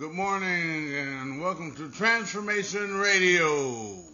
Good morning and welcome to Transformation Radio.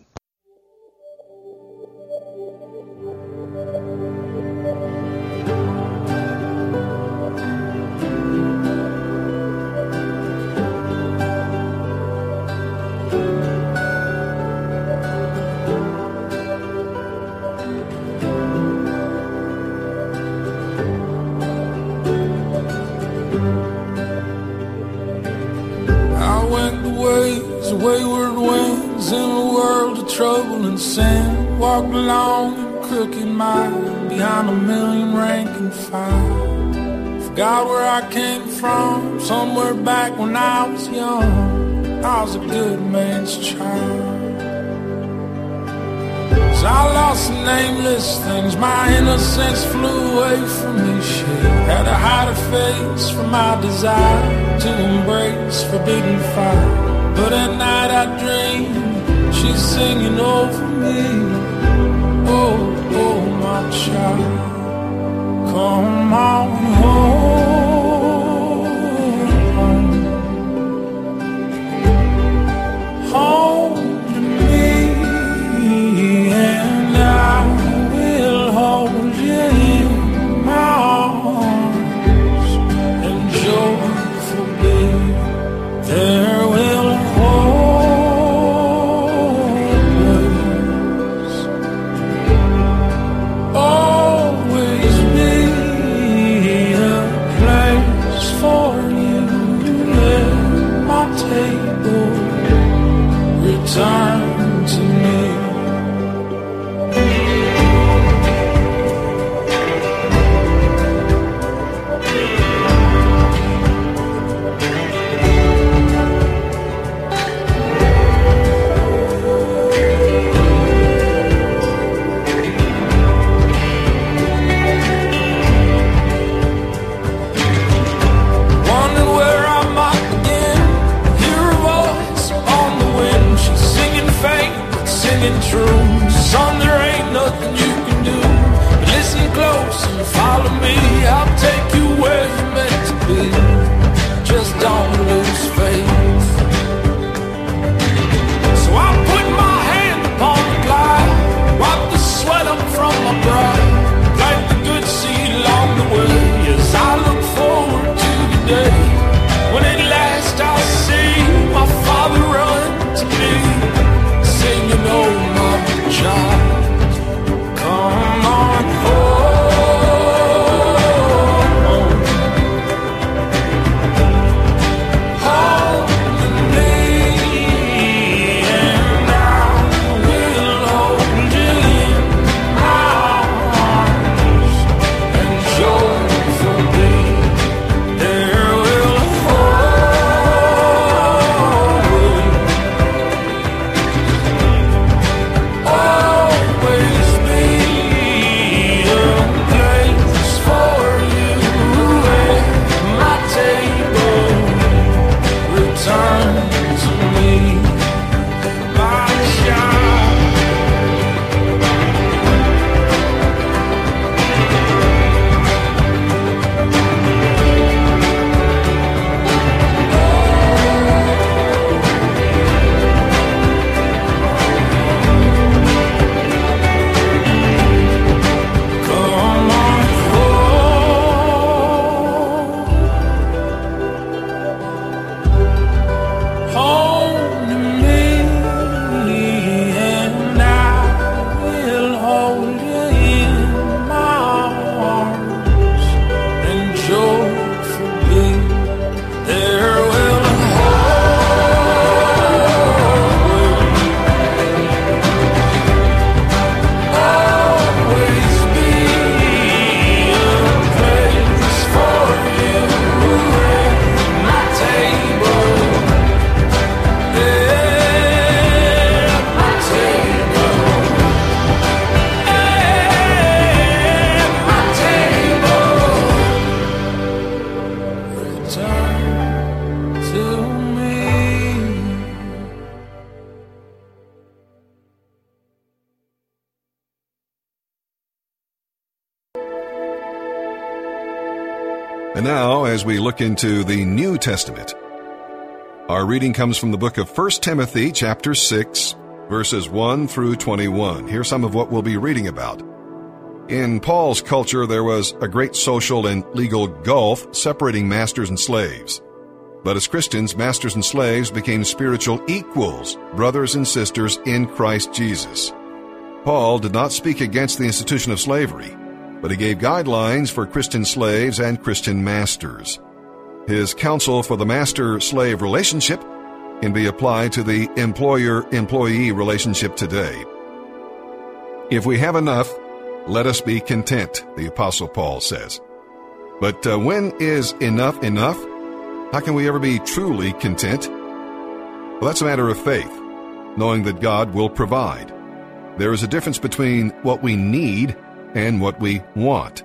walk along and crooked mile behind a million rank and file. Forgot where I came from, somewhere back when I was young. I was a good man's child. As I lost the nameless things, my innocence flew away from me. Shit, had to hide a face from my desire to embrace forbidden fire. But at night I dream she's singing over me. Oh, my child, come on home. And now, as we look into the New Testament, our reading comes from the book of 1 Timothy, chapter 6, verses 1 through 21. Here's some of what we'll be reading about. In Paul's culture, there was a great social and legal gulf separating masters and slaves. But as Christians, masters and slaves became spiritual equals, brothers and sisters in Christ Jesus. Paul did not speak against the institution of slavery but he gave guidelines for Christian slaves and Christian masters. His counsel for the master slave relationship can be applied to the employer employee relationship today. If we have enough, let us be content, the Apostle Paul says. But uh, when is enough enough? How can we ever be truly content? Well, that's a matter of faith, knowing that God will provide. There is a difference between what we need and what we want.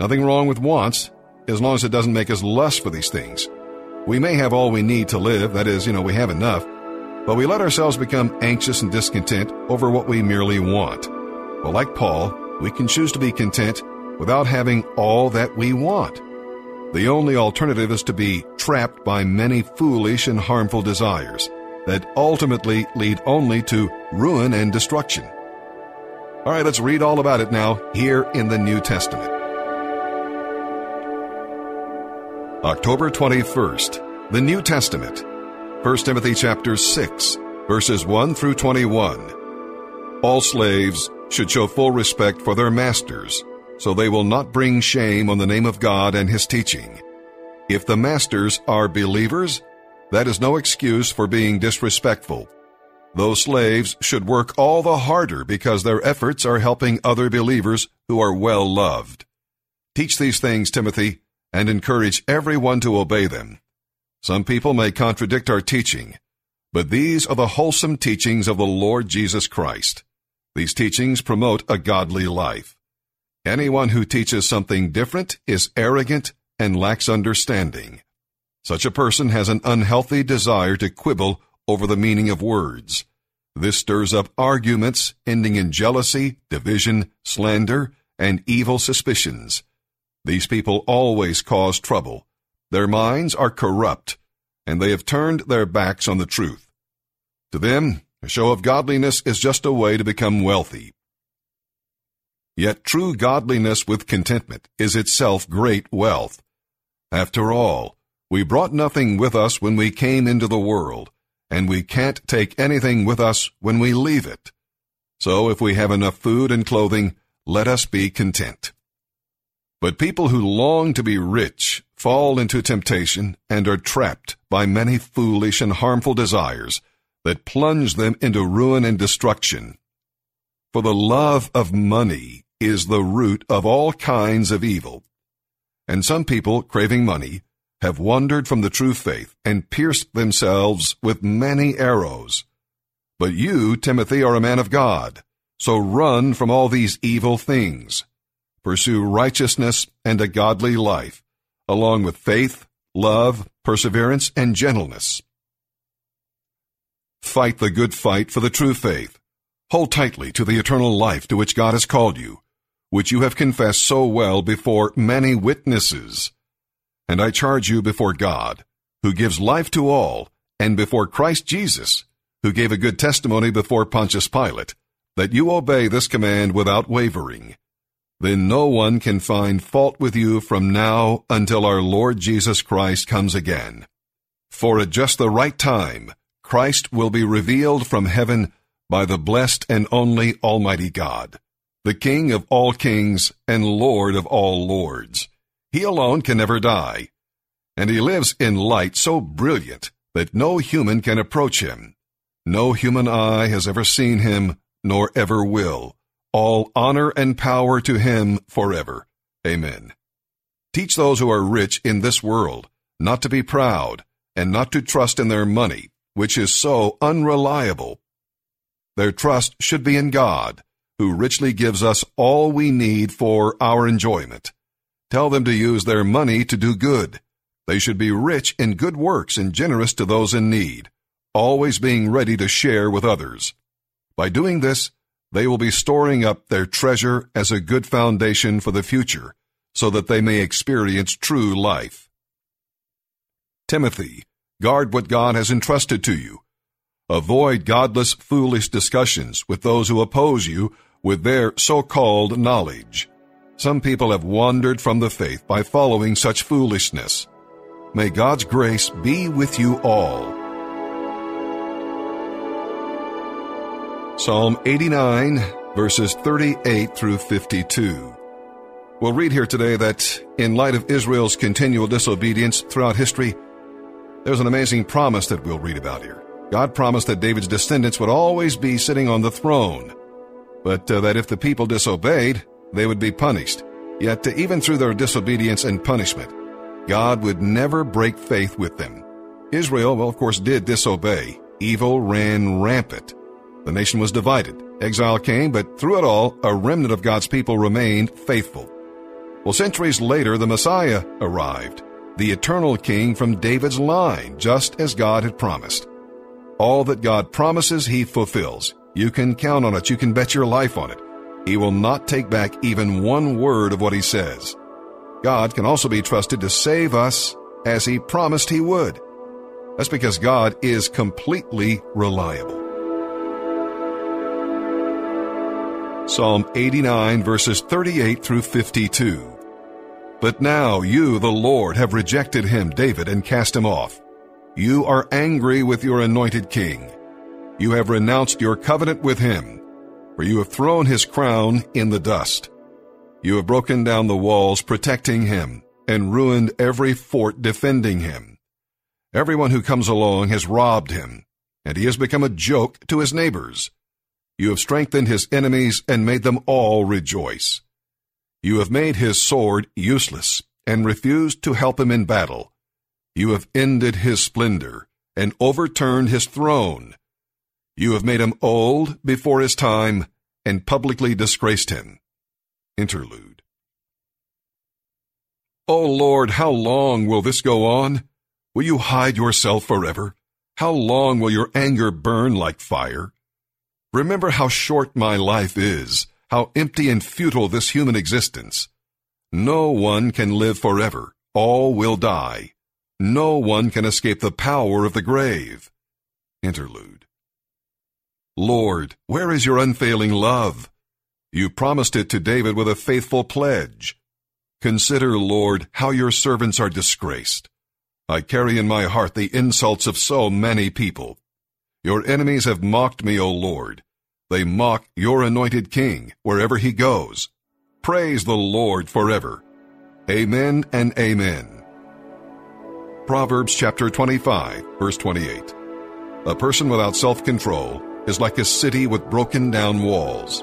Nothing wrong with wants, as long as it doesn't make us lust for these things. We may have all we need to live, that is, you know, we have enough, but we let ourselves become anxious and discontent over what we merely want. Well, like Paul, we can choose to be content without having all that we want. The only alternative is to be trapped by many foolish and harmful desires that ultimately lead only to ruin and destruction. All right, let's read all about it now here in the New Testament. October 21st, the New Testament. 1 Timothy chapter 6, verses 1 through 21. All slaves should show full respect for their masters, so they will not bring shame on the name of God and his teaching. If the masters are believers, that is no excuse for being disrespectful. Those slaves should work all the harder because their efforts are helping other believers who are well loved. Teach these things, Timothy, and encourage everyone to obey them. Some people may contradict our teaching, but these are the wholesome teachings of the Lord Jesus Christ. These teachings promote a godly life. Anyone who teaches something different is arrogant and lacks understanding. Such a person has an unhealthy desire to quibble over the meaning of words. This stirs up arguments ending in jealousy, division, slander, and evil suspicions. These people always cause trouble. Their minds are corrupt, and they have turned their backs on the truth. To them, a show of godliness is just a way to become wealthy. Yet true godliness with contentment is itself great wealth. After all, we brought nothing with us when we came into the world, and we can't take anything with us when we leave it. So if we have enough food and clothing, let us be content. But people who long to be rich fall into temptation and are trapped by many foolish and harmful desires that plunge them into ruin and destruction. For the love of money is the root of all kinds of evil. And some people, craving money, have wandered from the true faith and pierced themselves with many arrows. But you, Timothy, are a man of God, so run from all these evil things pursue righteousness and a godly life, along with faith, love, perseverance, and gentleness. Fight the good fight for the true faith. Hold tightly to the eternal life to which God has called you, which you have confessed so well before many witnesses. And I charge you before God, who gives life to all, and before Christ Jesus, who gave a good testimony before Pontius Pilate, that you obey this command without wavering then no one can find fault with you from now until our Lord Jesus Christ comes again. For at just the right time, Christ will be revealed from heaven by the blessed and only Almighty God, the King of all kings and Lord of all lords. He alone can never die, and he lives in light so brilliant that no human can approach him. No human eye has ever seen him, nor ever will. All honor and power to him forever. Amen. Teach those who are rich in this world not to be proud and not to trust in their money, which is so unreliable. Their trust should be in God, who richly gives us all we need for our enjoyment. Tell them to use their money to do good. They should be rich in good works and generous to those in need, always being ready to share with others. By doing this, they will be storing up their treasure as a good foundation for the future, so that they may experience true life. Timothy, Guard what God has entrusted to you. Avoid godless, foolish discussions with those who oppose you with their so-called knowledge. Some people have wandered from the faith by following such foolishness. May God's grace be with you all. Psalm 89, verses 38 through 52. We'll read here today that in light of Israel's continual disobedience throughout history, there's an amazing promise that we'll read about here. God promised that David's descendants would always be sitting on the throne, but uh, that if the people disobeyed, they would be punished. Yet, even through their disobedience and punishment, God would never break faith with them. Israel, well, of course, did disobey. Evil ran rampant. The nation was divided. Exile came, but through it all, a remnant of God's people remained faithful. Well, centuries later, the Messiah arrived, the eternal king from David's line, just as God had promised. All that God promises, he fulfills. You can count on it. You can bet your life on it. He will not take back even one word of what he says. God can also be trusted to save us as he promised he would. That's because God is completely reliable. Psalm 89 verses 38 through 52. But now you, the Lord, have rejected him, David, and cast him off. You are angry with your anointed king. You have renounced your covenant with him, for you have thrown his crown in the dust. You have broken down the walls protecting him, and ruined every fort defending him. Everyone who comes along has robbed him, and he has become a joke to his neighbors. You have strengthened his enemies and made them all rejoice. You have made his sword useless and refused to help him in battle. You have ended his splendor and overturned his throne. You have made him old before his time and publicly disgraced him. Interlude. O Lord, how long will this go on? Will you hide yourself forever? How long will your anger burn like fire? Remember how short my life is, how empty and futile this human existence. No one can live forever. All will die. No one can escape the power of the grave. Interlude. Lord, where is your unfailing love? You promised it to David with a faithful pledge. Consider, Lord, how your servants are disgraced. I carry in my heart the insults of so many people. Your enemies have mocked me, O Lord. They mock your anointed king wherever he goes. Praise the Lord forever. Amen and amen. Proverbs chapter 25, verse 28. A person without self-control is like a city with broken down walls.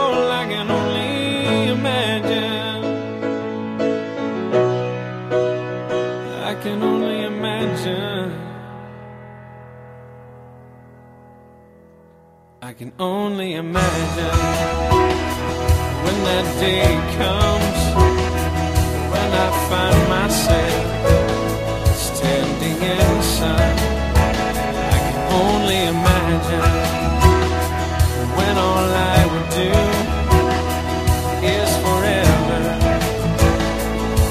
can only imagine when that day comes when I find myself standing in sun. I can only imagine when all I would do is forever,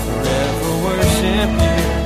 forever worship you.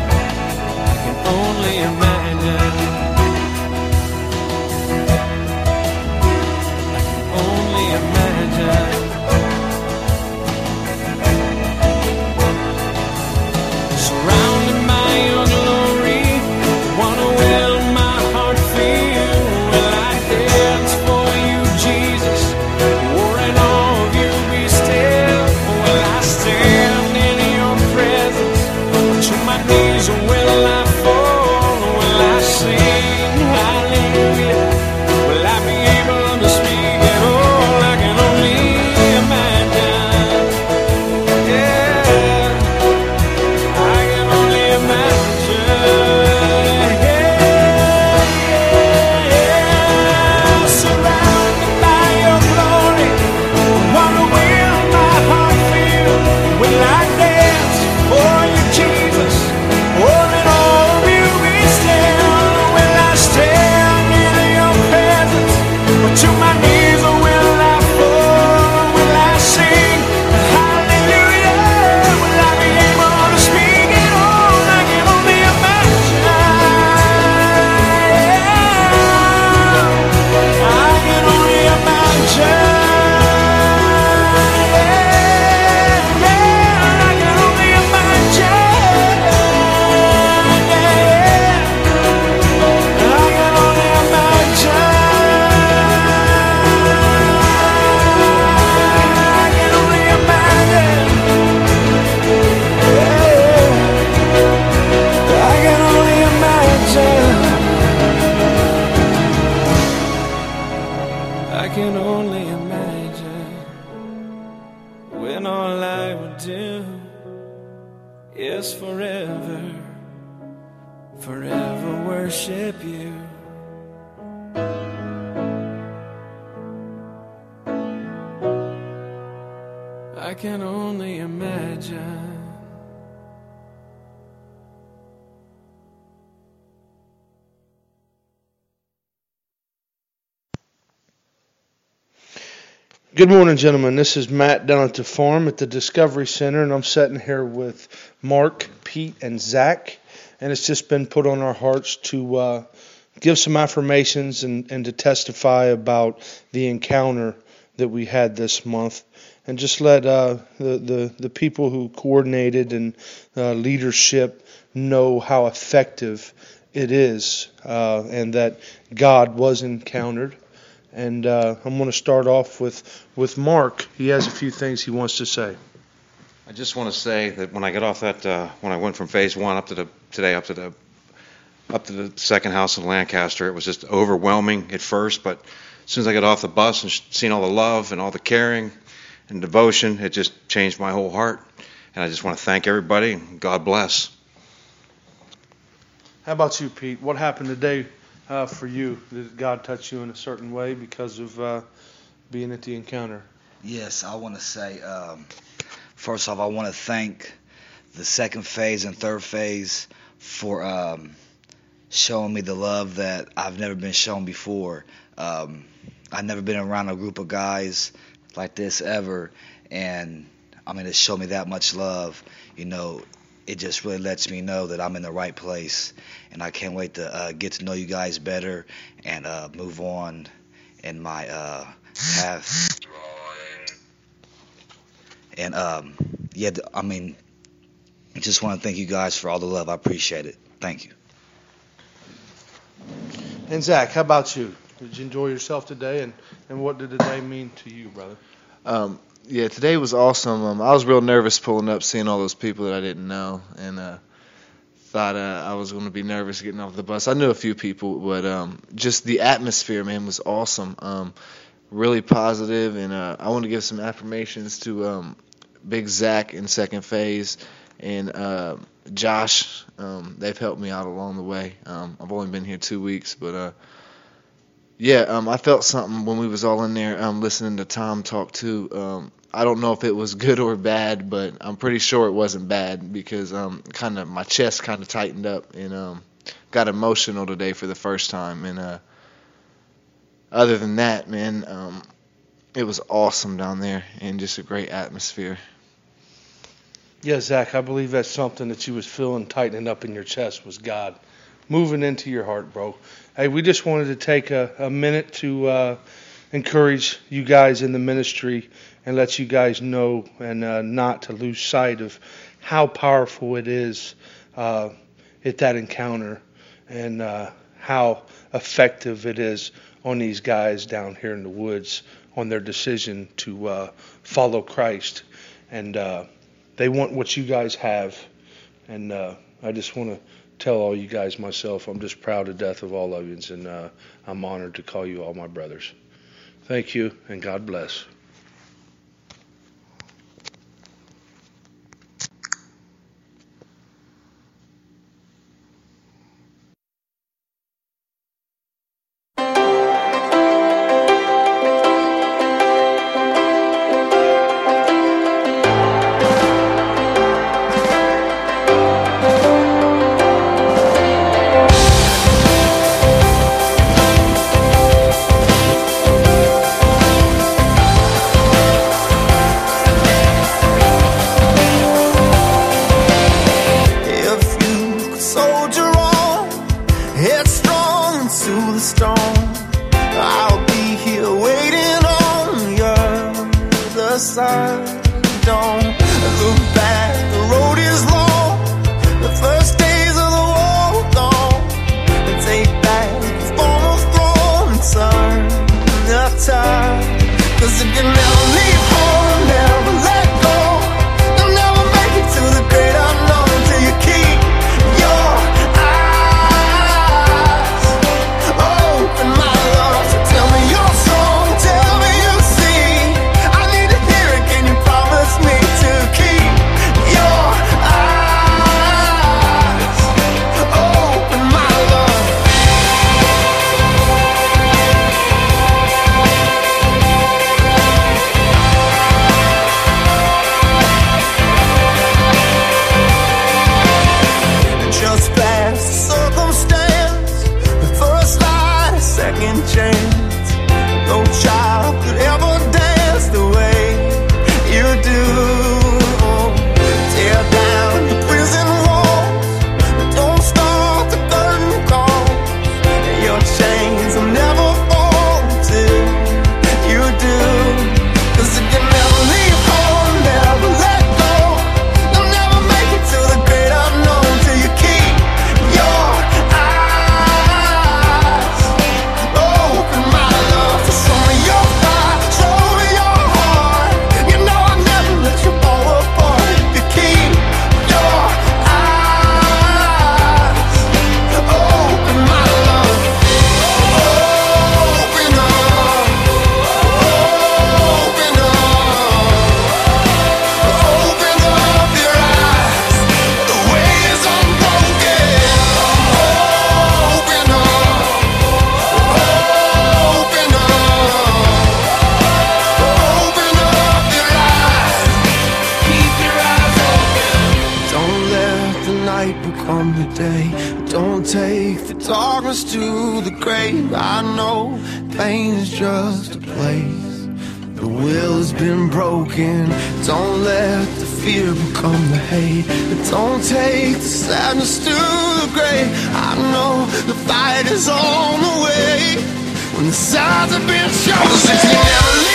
I can only imagine when all I would do is forever, forever worship you. I can only imagine. Good morning, gentlemen. This is Matt down at the farm at the Discovery Center, and I'm sitting here with Mark, Pete, and Zach. And it's just been put on our hearts to uh, give some affirmations and, and to testify about the encounter that we had this month. And just let uh, the, the, the people who coordinated and uh, leadership know how effective it is uh, and that God was encountered. And uh, I'm going to start off with, with Mark. He has a few things he wants to say. I just want to say that when I got off that, uh, when I went from phase one up to the today up to the up to the second house in Lancaster, it was just overwhelming at first. But as soon as I got off the bus and seen all the love and all the caring and devotion, it just changed my whole heart. And I just want to thank everybody. God bless. How about you, Pete? What happened today uh, for you? Did God touch you in a certain way because of uh, being at the encounter? Yes, I want to say, um, first off, I want to thank the second phase and third phase for um, showing me the love that I've never been shown before. Um, I've never been around a group of guys like this ever, and I mean, it showed me that much love. You know, it just really lets me know that I'm in the right place, and I can't wait to uh, get to know you guys better and uh, move on in my uh, path. And um, yeah, I mean, I just want to thank you guys for all the love. I appreciate it. Thank you. And Zach, how about you? Did you enjoy yourself today, and, and what did the day mean to you, brother? Um, yeah, today was awesome. Um, I was real nervous pulling up, seeing all those people that I didn't know, and uh, thought uh, I was going to be nervous getting off the bus. I knew a few people, but um, just the atmosphere, man, was awesome. Um, really positive, and uh, I want to give some affirmations to um, Big Zach in second phase and uh, Josh. Um, they've helped me out along the way. Um, I've only been here two weeks, but uh, yeah, um, I felt something when we was all in there um, listening to Tom talk too. Um, I don't know if it was good or bad, but I'm pretty sure it wasn't bad because um, kind of my chest kind of tightened up and um, got emotional today for the first time. And uh, other than that, man, um, it was awesome down there and just a great atmosphere. Yeah, Zach, I believe that's something that you was feeling tightening up in your chest was God moving into your heart, bro. Hey, we just wanted to take a, a minute to uh, encourage you guys in the ministry and let you guys know and uh, not to lose sight of how powerful it is uh, at that encounter and uh, how effective it is on these guys down here in the woods on their decision to uh, follow Christ. And uh, they want what you guys have. And I just want to tell all you guys myself, I'm just proud to death of all of you, and uh, I'm honored to call you all my brothers. Thank you, and God bless. Cause if you never night become the day. Don't take the darkness to the grave. I know pain's just a place. The will has been broken. Don't let the fear become the hate. Don't take the sadness to the grave. I know the fight is on the way. When the signs have been chosen,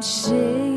谁？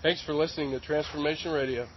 Thanks for listening to Transformation Radio.